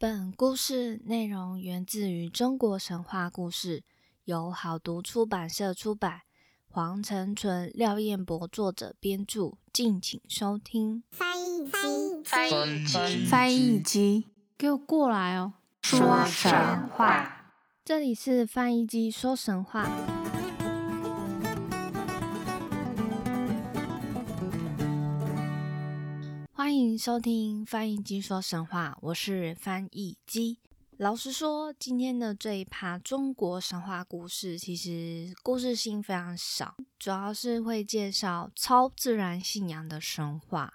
本故事内容源自于中国神话故事，由好读出版社出版，黄成纯、廖彦博作者编著，敬请收听。翻译机，翻译机，翻译机，给我过来哦！说神话，这里是翻译机说神话。欢迎收听翻译机说神话，我是翻译机。老实说，今天的这一趴中国神话故事，其实故事性非常少，主要是会介绍超自然信仰的神话，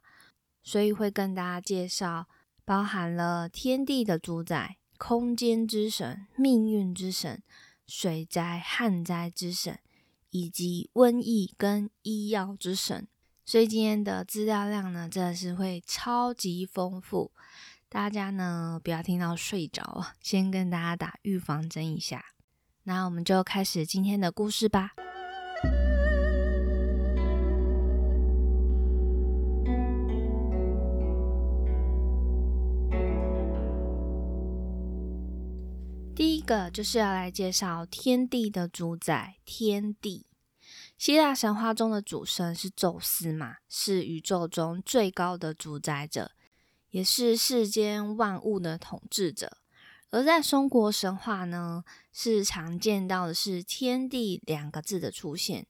所以会跟大家介绍包含了天地的主宰、空间之神、命运之神、水灾旱灾之神，以及瘟疫跟医药之神。所以今天的资料量呢，真的是会超级丰富，大家呢不要听到睡着，先跟大家打预防针一下。那我们就开始今天的故事吧。第一个就是要来介绍天地的主宰——天地。希腊神话中的主神是宙斯嘛，是宇宙中最高的主宰者，也是世间万物的统治者。而在中国神话呢，是常见到的是“天地”两个字的出现，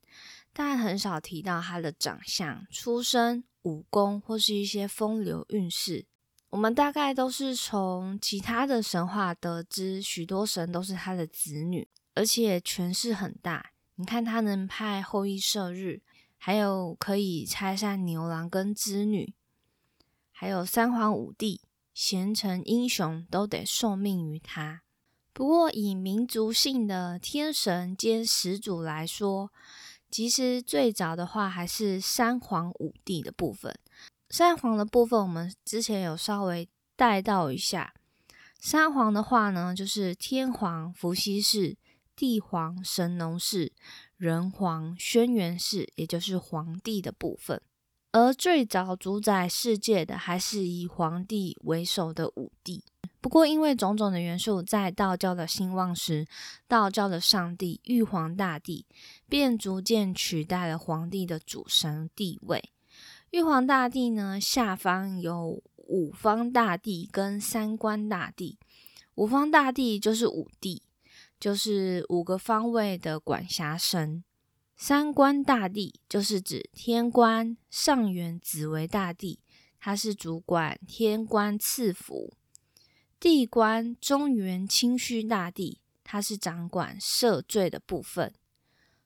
但很少提到他的长相、出身、武功或是一些风流韵事。我们大概都是从其他的神话得知，许多神都是他的子女，而且权势很大。你看，他能派后羿射日，还有可以拆散牛郎跟织女，还有三皇五帝、贤臣英雄都得受命于他。不过，以民族性的天神兼始祖来说，其实最早的话还是三皇五帝的部分。三皇的部分，我们之前有稍微带到一下。三皇的话呢，就是天皇伏羲氏。帝皇神农氏、人皇轩辕氏，也就是皇帝的部分。而最早主宰世界的，还是以皇帝为首的五帝。不过，因为种种的元素，在道教的兴旺时，道教的上帝玉皇大帝便逐渐取代了皇帝的主神地位。玉皇大帝呢，下方有五方大帝跟三官大帝。五方大帝就是五帝。就是五个方位的管辖神，三官大帝就是指天官上元紫微大帝，他是主管天官赐福；地官中元清虚大帝，他是掌管赦罪的部分；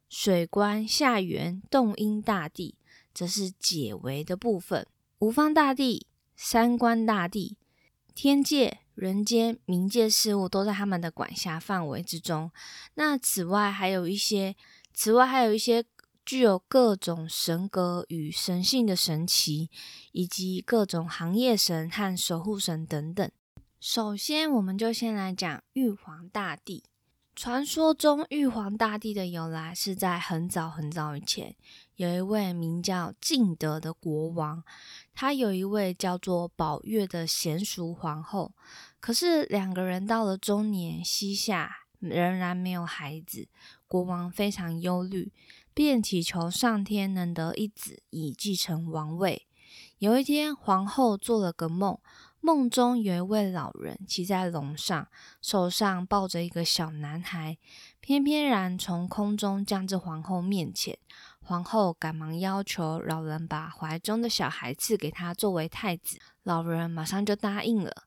水官下元洞阴大帝，则是解围的部分；五方大帝、三官大帝、天界。人间、冥界事物都在他们的管辖范围之中。那此外还有一些，此外还有一些具有各种神格与神性的神奇，以及各种行业神和守护神等等。首先，我们就先来讲玉皇大帝。传说中，玉皇大帝的由来是在很早很早以前，有一位名叫敬德的国王，他有一位叫做宝月的娴熟皇后。可是两个人到了中年，膝下仍然没有孩子，国王非常忧虑，便祈求上天能得一子，以继承王位。有一天，皇后做了个梦。梦中有一位老人骑在龙上，手上抱着一个小男孩，翩翩然从空中降至皇后面前。皇后赶忙要求老人把怀中的小孩赐给他作为太子，老人马上就答应了。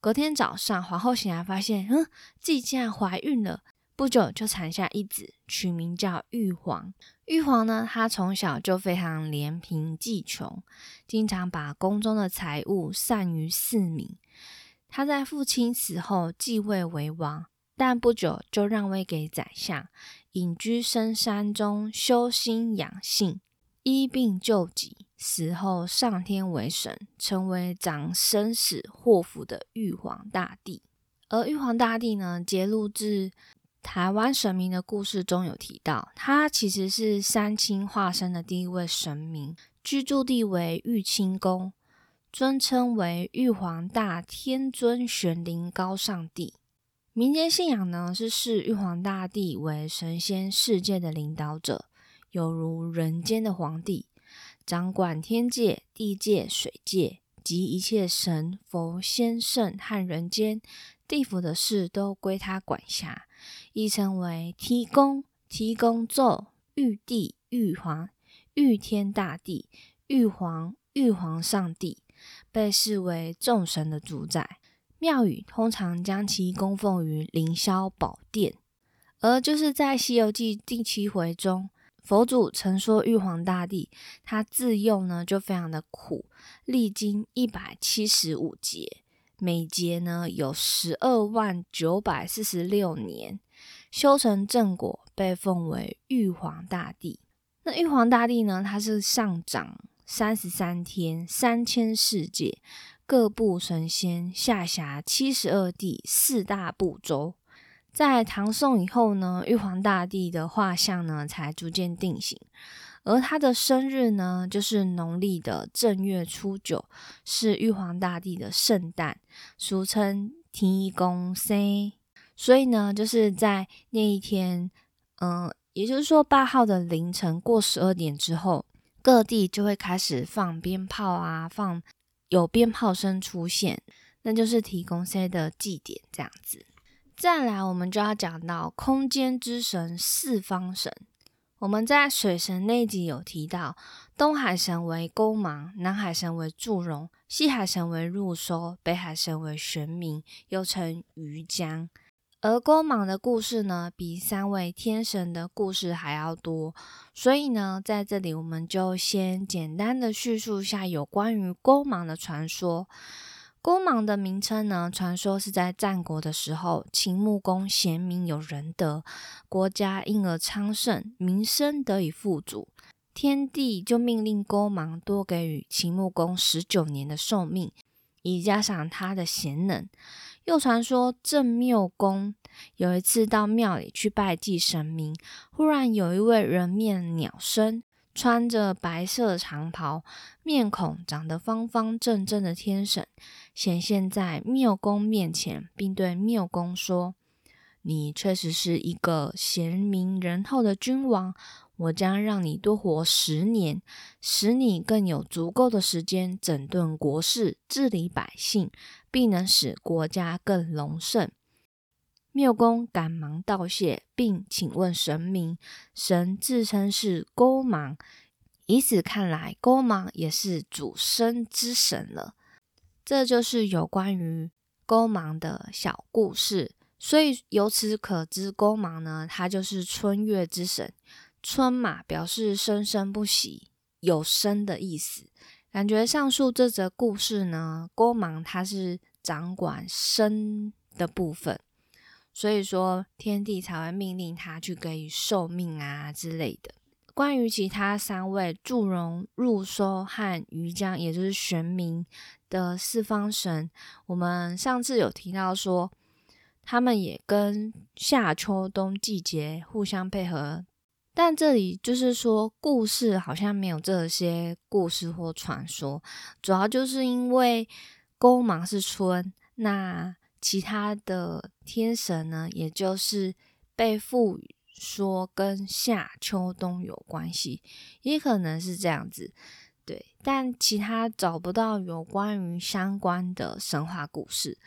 隔天早上，皇后醒来发现，嗯，自己竟然怀孕了。不久就产下一子，取名叫玉皇。玉皇呢，他从小就非常怜贫济穷，经常把宫中的财物散于四民。他在父亲死后继位为王，但不久就让位给宰相，隐居深山中修心养性，医病救己。死后上天为神，成为掌生死祸福的玉皇大帝。而玉皇大帝呢，揭露至台湾神明的故事中有提到，他其实是三清化身的第一位神明，居住地为玉清宫，尊称为玉皇大天尊玄灵高上帝。民间信仰呢，是视玉皇大帝为神仙世界的领导者，犹如人间的皇帝，掌管天界、地界、水界及一切神佛仙圣和人间地府的事都归他管辖，亦称为提公、提公咒、玉帝、玉皇、玉天大帝、玉皇、玉皇上帝，被视为众神的主宰。庙宇通常将其供奉于凌霄宝殿，而就是在《西游记》第七回中，佛祖曾说玉皇大帝他自幼呢就非常的苦，历经一百七十五劫，每劫呢有十二万九百四十六年，修成正果，被奉为玉皇大帝。那玉皇大帝呢，他是上掌三十三天，三千世界。各部神仙下辖七十二地四大部洲，在唐宋以后呢，玉皇大帝的画像呢才逐渐定型。而他的生日呢，就是农历的正月初九，是玉皇大帝的圣诞，俗称天公生。所以呢，就是在那一天，嗯，也就是说八号的凌晨过十二点之后，各地就会开始放鞭炮啊，放。有鞭炮声出现，那就是提供 C 的祭典这样子。再来，我们就要讲到空间之神四方神。我们在水神那集有提到，东海神为勾芒，南海神为祝融，西海神为入收，北海神为玄冥，又称鱼江。而勾芒的故事呢，比三位天神的故事还要多，所以呢，在这里我们就先简单的叙述一下有关于勾芒的传说。勾芒的名称呢，传说是在战国的时候，秦穆公贤明有仁德，国家因而昌盛，民生得以富足，天帝就命令勾芒多给予秦穆公十九年的寿命，以加上他的贤能。又传说郑缪公有一次到庙里去拜祭神明，忽然有一位人面鸟身，穿着白色长袍，面孔长得方方正正的天神显现在缪公面前，并对缪公说：“你确实是一个贤明仁厚的君王。”我将让你多活十年，使你更有足够的时间整顿国事、治理百姓，并能使国家更隆盛。缪公赶忙道谢，并请问神明，神自称是勾芒，以此看来，勾芒也是主生之神了。这就是有关于勾芒的小故事。所以由此可知，勾芒呢，他就是春月之神。春嘛，表示生生不息，有生的意思。感觉上述这则故事呢，勾芒他是掌管生的部分，所以说天帝才会命令他去给予寿命啊之类的。关于其他三位祝融、入收和鱼江，也就是玄冥的四方神，我们上次有提到说，他们也跟夏秋冬季节互相配合。但这里就是说，故事好像没有这些故事或传说，主要就是因为勾芒是春，那其他的天神呢，也就是被赋予说跟夏秋冬有关系，也可能是这样子，对。但其他找不到有关于相关的神话故事。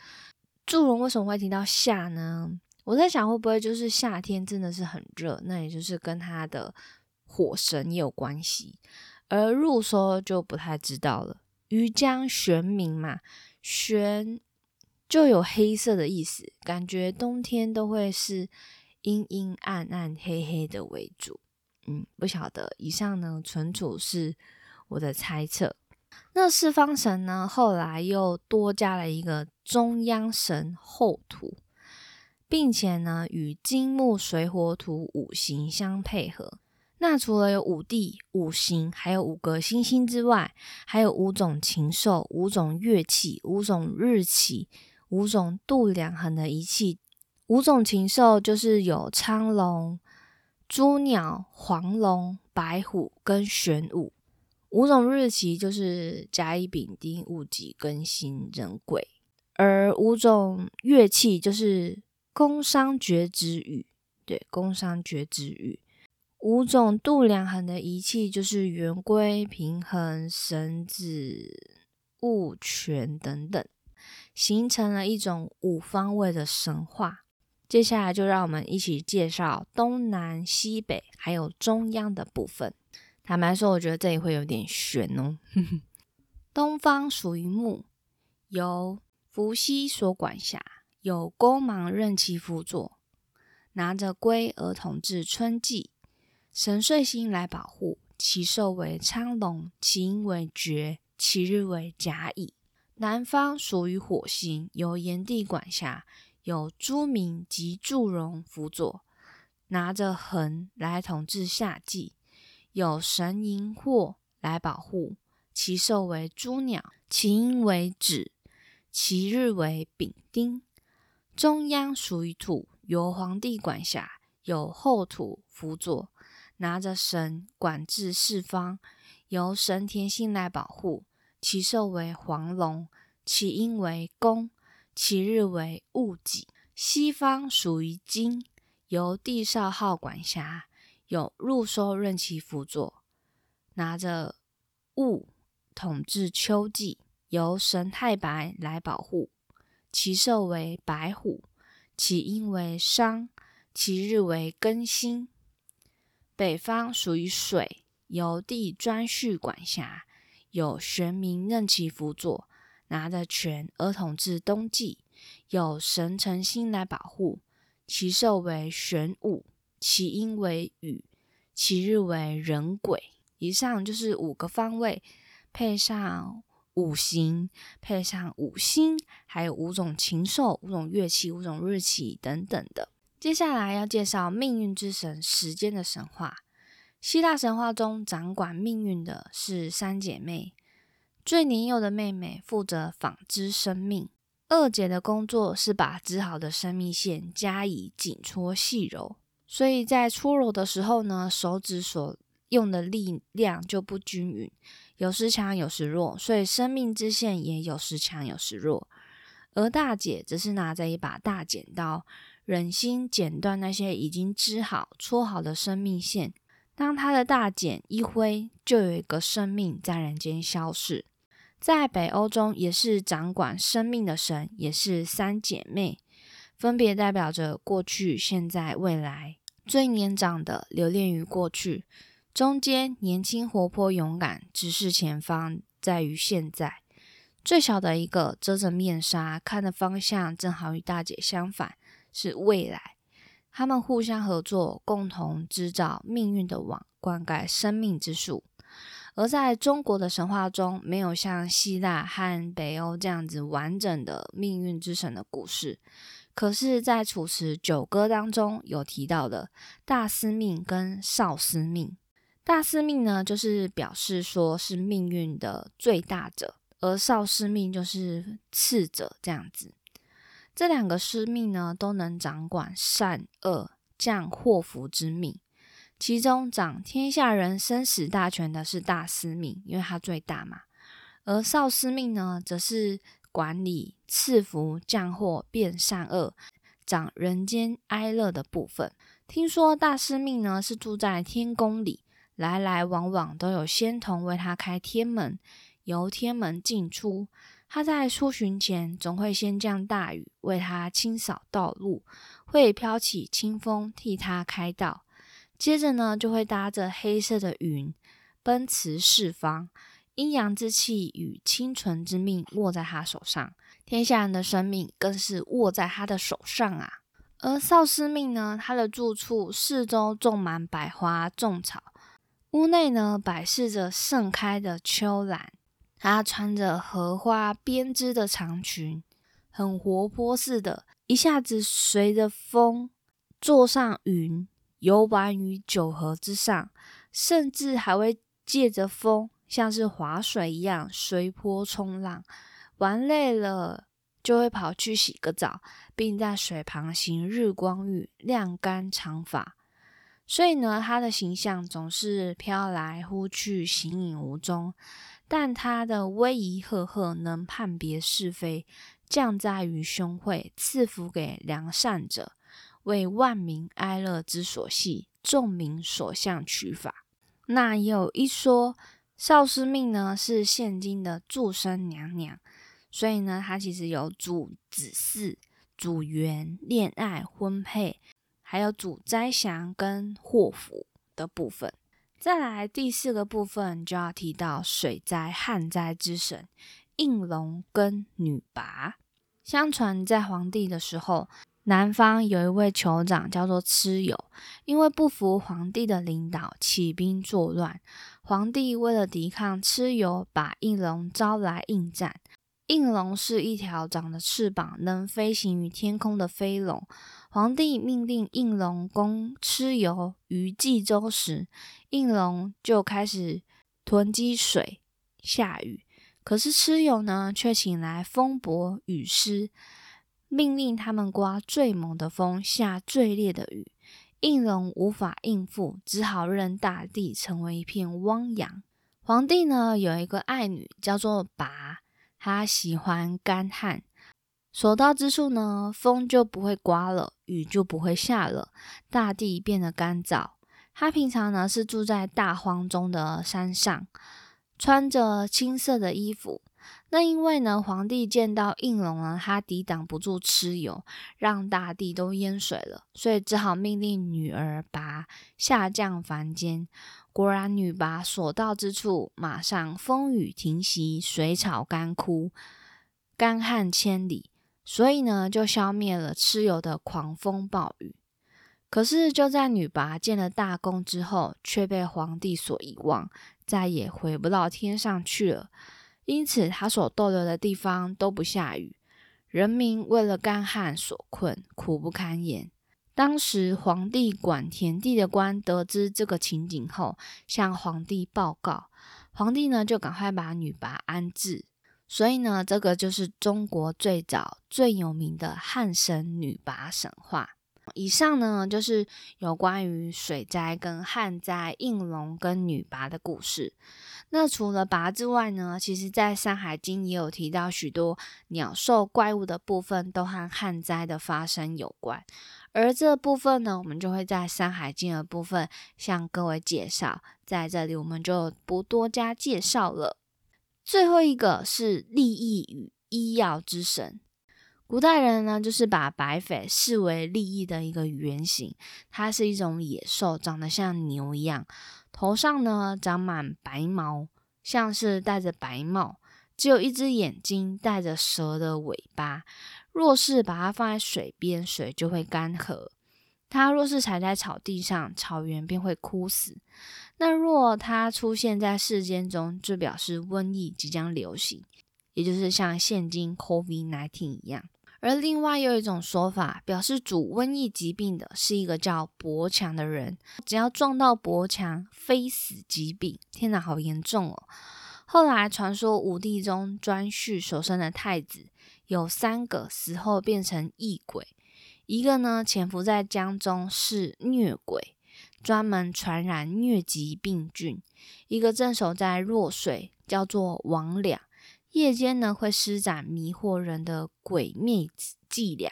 祝融为什么会提到夏呢？我在想，会不会就是夏天真的是很热，那也就是跟他的火神也有关系。而入说就不太知道了。鱼江玄冥嘛，玄就有黑色的意思，感觉冬天都会是阴阴暗暗、黑黑的为主。嗯，不晓得。以上呢，纯属是我的猜测。那四方神呢，后来又多加了一个中央神后土。并且呢，与金木水火土五行相配合。那除了有五帝、五行，还有五个星星之外，还有五种禽兽、五种乐器、五种日期、五种度量衡的仪器。五种禽兽就是有苍龙、朱鸟、黄龙、白虎跟玄武。五种日期就是甲乙丙丁戊己庚辛壬癸，而五种乐器就是宫商角徵羽，对，宫商角徵羽。五种度量衡的仪器就是圆规、平衡、绳子、物权等等，形成了一种五方位的神话。接下来就让我们一起介绍东南西北还有中央的部分。坦白说，我觉得这里会有点悬哦。东方属于木，由伏羲所管辖，有弓芒任其辅佐，拿着龟而统治春季，神岁星来保护，其寿为昌龙，其阴为绝，其日为甲乙。南方属于火星，由炎帝管辖。有朱明及祝融辅佐，拿着衡来统治夏季；有神荧惑来保护，其寿为朱鸟，其音为止，其日为丙丁。中央属于土，由皇帝管辖，有后土辅佐，拿着神管制四方；由神田星来保护，其寿为黄龙，其音为公。其日为戊己，西方属于金，由帝少昊管辖，有入收任其辅佐，拿着戊统治秋季，由神太白来保护，其寿为白虎，其音为商，其日为庚辛。北方属于水，由帝颛顼管辖，有玄冥任其辅佐。拿着权而统治冬季，有神诚心来保护，其寿为玄武，其音为雨，其日为壬癸。以上就是五个方位，配上五行，配上五星，还有五种禽兽、五种乐器、五种日期等等的。接下来要介绍命运之神时间的神话。希腊神话中掌管命运的是三姐妹。最年幼的妹妹负责纺织生命，二姐的工作是把织好的生命线加以紧搓细揉，所以在搓揉的时候呢，手指所用的力量就不均匀，有时强有时弱，所以生命之线也有时强有时弱。而大姐则是拿着一把大剪刀，忍心剪断那些已经织好、搓好的生命线。当她的大剪一挥，就有一个生命在人间消逝。在北欧中，也是掌管生命的神，也是三姐妹，分别代表着过去、现在、未来。最年长的留恋于过去，中间年轻活泼勇敢，直视前方，在于现在。最小的一个遮着面纱，看的方向正好与大姐相反，是未来。他们互相合作，共同织造命运的网，灌溉生命之树。而在中国的神话中，没有像希腊和北欧这样子完整的命运之神的故事。可是，在《楚辞九歌》当中有提到的大司命跟少司命。大司命呢，就是表示说是命运的最大者，而少司命就是次者，这样子。这两个司命呢，都能掌管善恶、降祸福之命。其中掌天下人生死大权的是大司命，因为他最大嘛。而少司命呢，则是管理赐福、降祸、变善恶、掌人间哀乐的部分。听说大司命呢是住在天宫里，来来往往都有仙童为他开天门，由天门进出。他在出巡前，总会先降大雨为他清扫道路，会飘起清风替他开道。接着呢，就会搭着黑色的云奔驰四方，阴阳之气与清纯之命握在他手上，天下人的生命更是握在他的手上啊。而少司命呢，他的住处四周种满百花种草，屋内呢摆饰着盛开的秋兰，她穿着荷花编织的长裙，很活泼似的，一下子随着风坐上云。游玩于九河之上，甚至还会借着风，像是划水一样随波冲浪。玩累了，就会跑去洗个澡，并在水旁行日光浴，晾干长发。所以呢，他的形象总是飘来忽去，形影无踪。但他的威仪赫赫，能判别是非，降灾于凶秽，赐福给良善者，为万民哀乐之所系，众民所向取法。那有一说，少师命呢是现今的祝生娘娘，所以呢，他其实有主子嗣、主缘、恋爱、婚配，还有主灾祥跟祸福的部分。再来第四个部分，就要提到水灾旱灾之神应龙跟女拔。相传在皇帝的时候，南方有一位酋长叫做蚩尤，因为不服皇帝的领导，起兵作乱。皇帝为了抵抗蚩尤，把应龙招来应战。应龙是一条长着翅膀、能飞行于天空的飞龙。皇帝命令应龙攻蚩尤于冀州时，应龙就开始囤积水下雨。可是蚩尤呢，却请来风伯雨师，命令他们刮最猛的风，下最烈的雨。应龙无法应付，只好任大地成为一片汪洋。皇帝呢，有一个爱女，叫做拔。他喜欢干旱，所到之处呢，风就不会刮了，雨就不会下了，大地变得干燥。他平常呢是住在大荒中的山上，穿着青色的衣服。那因为呢，皇帝见到应龙呢，他抵挡不住蚩尤，让大地都淹水了，所以只好命令女儿拔下降凡间。果然，女魃所到之处，马上风雨停息，水草干枯，干旱千里。所以呢，就消灭了蚩尤的狂风暴雨。可是，就在女魃建了大功之后，却被皇帝所遗忘，再也回不到天上去了。因此，他所逗留的地方都不下雨，人民为了干旱所困，苦不堪言。当时皇帝管田地的官得知这个情景后，向皇帝报告。皇帝呢就赶快把女魃安置。所以呢，这个就是中国最早最有名的汉神女魃神话。以上呢就是有关于水灾跟旱灾、应龙跟女拔的故事。那除了拔之外呢，其实在《山海经》也有提到许多鸟兽怪物的部分都和旱灾的发生有关。而这部分呢，我们就会在《山海经》的部分向各位介绍，在这里我们就不多加介绍了。最后一个是利益与医药之神，古代人呢就是把白匪视为利益的一个原型，它是一种野兽，长得像牛一样，头上呢长满白毛，像是戴着白帽，只有一只眼睛，带着蛇的尾巴。若是把它放在水边，水就会干涸；它若是踩在草地上，草原便会枯死。那若它出现在世间中，就表示瘟疫即将流行，也就是像现今 COVID-19 一样。而另外又有一种说法，表示主瘟疫疾病的是一个叫伯强的人，只要撞到伯强，非死即病。天哪，好严重哦！后来传说武帝中颛顼所生的太子。有三个死后变成异鬼，一个呢潜伏在江中是疟鬼，专门传染疟疾病菌；一个镇守在弱水，叫做王两，夜间呢会施展迷惑人的鬼魅伎俩，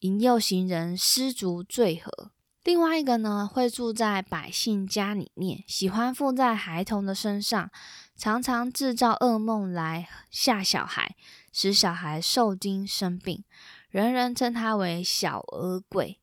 引诱行人失足坠河；另外一个呢会住在百姓家里面，喜欢附在孩童的身上，常常制造噩梦来吓小孩。使小孩受惊生病，人人称他为小儿鬼。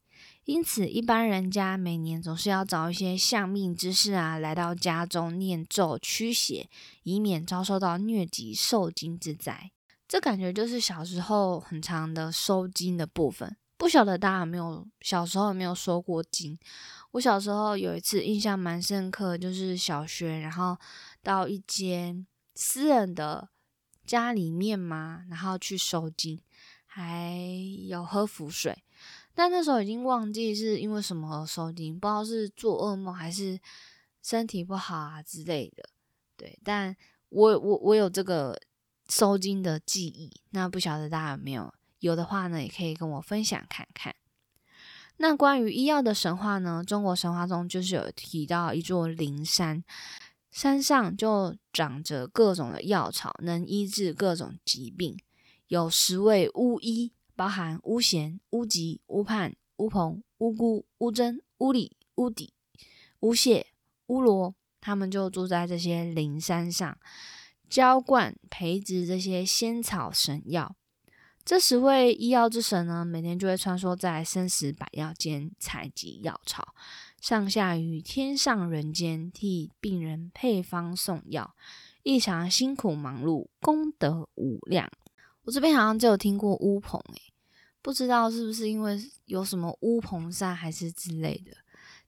因此，一般人家每年总是要找一些相命之士啊，来到家中念咒驱邪，以免遭受到疟疾受惊之灾。这感觉就是小时候很长的收惊的部分。不晓得大家有没有小时候有没有收过惊？我小时候有一次印象蛮深刻，就是小学，然后到一间私人的。家里面嘛，然后去收金，还有喝符水，但那时候已经忘记是因为什么收金，不知道是做噩梦还是身体不好啊之类的。对，但我我我有这个收金的记忆，那不晓得大家有没有？有的话呢，也可以跟我分享看看。那关于医药的神话呢？中国神话中就是有提到一座灵山，山上就长着各种的药草，能医治各种疾病。有十位巫医，包含巫贤、巫吉、巫盼、巫鹏、巫姑、巫真、巫里、巫底、巫谢、巫罗，他们就住在这些灵山上，浇灌、培植这些仙草神药。这十位医药之神呢，每天就会穿梭在生死百药间，采集药草，上下于天上人间，替病人配方送药，异常辛苦忙碌，功德无量。我这边好像只有听过乌篷，诶，不知道是不是因为有什么乌篷山还是之类的，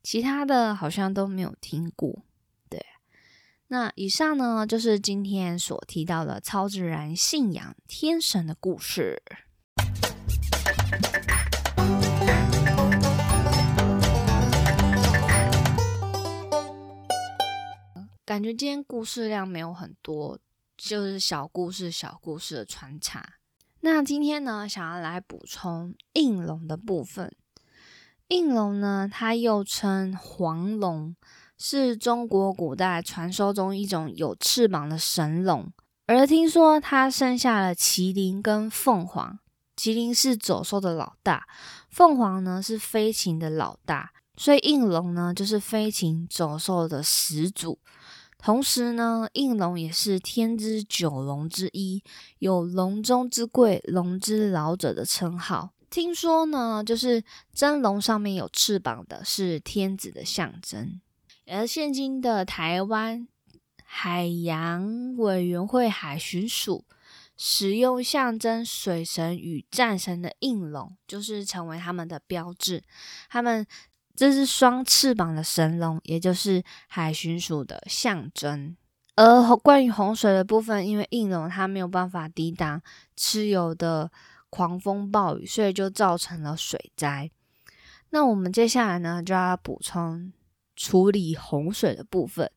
其他的好像都没有听过。对，那以上呢，就是今天所提到的超自然信仰天神的故事。感觉今天故事量没有很多，就是小故事、小故事的穿插。那今天呢，想要来补充应龙的部分。应龙呢，它又称黄龙，是中国古代传说中一种有翅膀的神龙。而听说它生下了麒麟跟凤凰，麒麟是走兽的老大，凤凰呢是飞禽的老大，所以应龙呢就是飞禽走兽的始祖。同时呢，应龙也是天之九龙之一，有“龙中之贵，龙之老者”的称号。听说呢，就是真龙上面有翅膀的，是天子的象征。而现今的台湾海洋委员会海巡署使用象征水神与战神的应龙，就是成为他们的标志。他们。这是双翅膀的神龙，也就是海巡署的象征。而关于洪水的部分，因为应龙它没有办法抵挡蚩尤的狂风暴雨，所以就造成了水灾。那我们接下来呢，就要补充处理洪水的部分。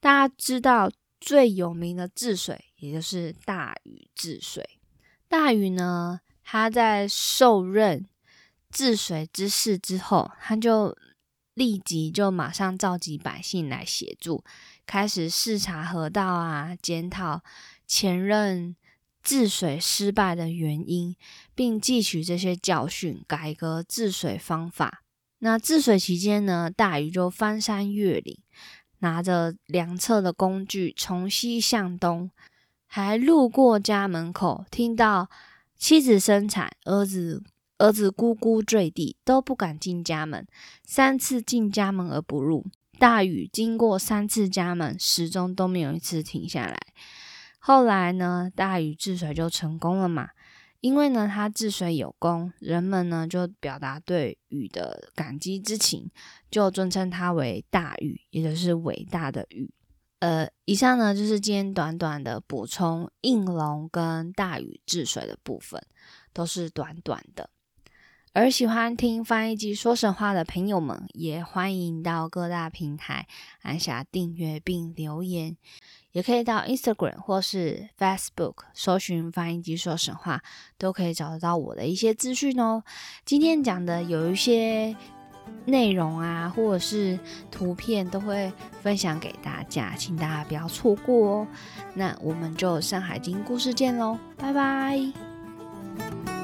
大家知道最有名的治水，也就是大禹治水。大禹呢，他在受任。治水之事之后，他就立即就马上召集百姓来协助，开始视察河道啊，检讨前任治水失败的原因，并汲取这些教训，改革治水方法。那治水期间呢，大禹就翻山越岭，拿着量测的工具，从西向东，还路过家门口，听到妻子生产，儿子。儿子咕咕坠地，都不敢进家门。三次进家门而不入。大禹经过三次家门，始终都没有一次停下来。后来呢，大禹治水就成功了嘛？因为呢，他治水有功，人们呢就表达对禹的感激之情，就尊称他为大禹，也就是伟大的禹。呃，以上呢就是今天短短的补充应龙跟大禹治水的部分，都是短短的。而喜欢听翻译机说神话的朋友们，也欢迎到各大平台按下订阅并留言，也可以到 Instagram 或是 Facebook 搜寻翻译机说神话，都可以找得到我的一些资讯哦。今天讲的有一些内容啊，或者是图片，都会分享给大家，请大家不要错过哦。那我们就《山海经》故事见喽，拜拜。